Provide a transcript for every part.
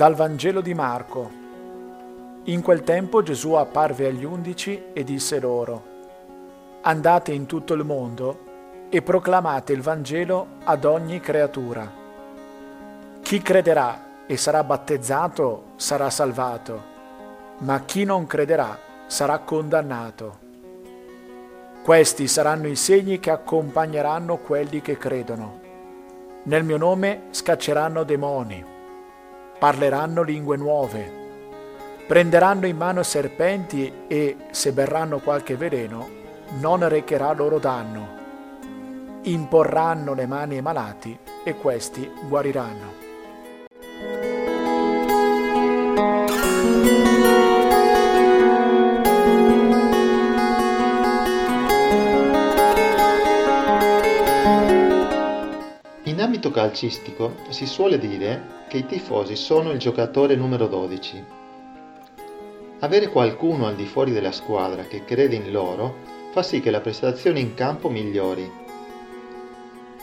Dal Vangelo di Marco. In quel tempo Gesù apparve agli undici e disse loro, Andate in tutto il mondo e proclamate il Vangelo ad ogni creatura. Chi crederà e sarà battezzato sarà salvato, ma chi non crederà sarà condannato. Questi saranno i segni che accompagneranno quelli che credono. Nel mio nome scacceranno demoni parleranno lingue nuove, prenderanno in mano serpenti e, se berranno qualche veleno, non recherà loro danno. Imporranno le mani ai malati e questi guariranno. In ambito calcistico si suole dire che i tifosi sono il giocatore numero 12. Avere qualcuno al di fuori della squadra che crede in loro fa sì che la prestazione in campo migliori.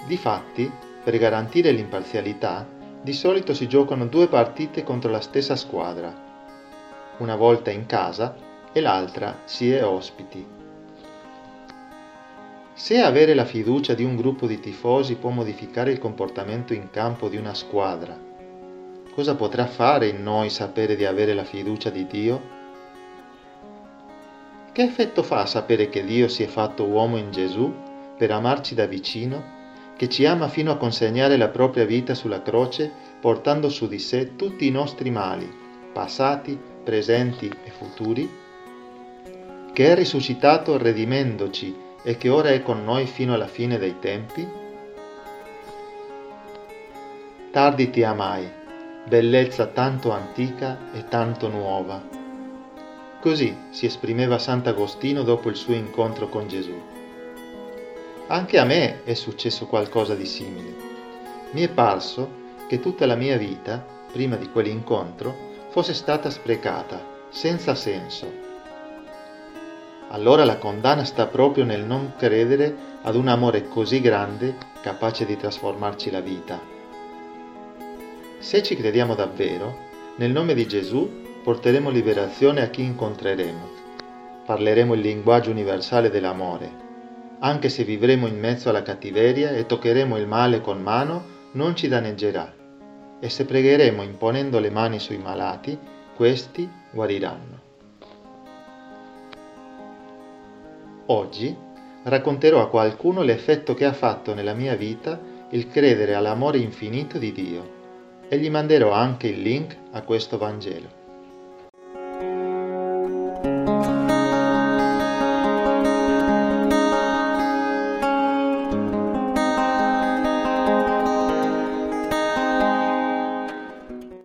Difatti, per garantire l'imparzialità, di solito si giocano due partite contro la stessa squadra, una volta in casa e l'altra si è ospiti. Se avere la fiducia di un gruppo di tifosi può modificare il comportamento in campo di una squadra cosa potrà fare in noi sapere di avere la fiducia di Dio? Che effetto fa sapere che Dio si è fatto uomo in Gesù per amarci da vicino, che ci ama fino a consegnare la propria vita sulla croce portando su di sé tutti i nostri mali, passati, presenti e futuri? Che è risuscitato redimendoci e che ora è con noi fino alla fine dei tempi? Tardi ti amai, bellezza tanto antica e tanto nuova. Così si esprimeva Sant'Agostino dopo il suo incontro con Gesù. Anche a me è successo qualcosa di simile. Mi è parso che tutta la mia vita, prima di quell'incontro, fosse stata sprecata, senza senso. Allora la condanna sta proprio nel non credere ad un amore così grande capace di trasformarci la vita. Se ci crediamo davvero, nel nome di Gesù porteremo liberazione a chi incontreremo. Parleremo il linguaggio universale dell'amore. Anche se vivremo in mezzo alla cattiveria e toccheremo il male con mano, non ci danneggerà. E se pregheremo imponendo le mani sui malati, questi guariranno. Oggi racconterò a qualcuno l'effetto che ha fatto nella mia vita il credere all'amore infinito di Dio e gli manderò anche il link a questo Vangelo.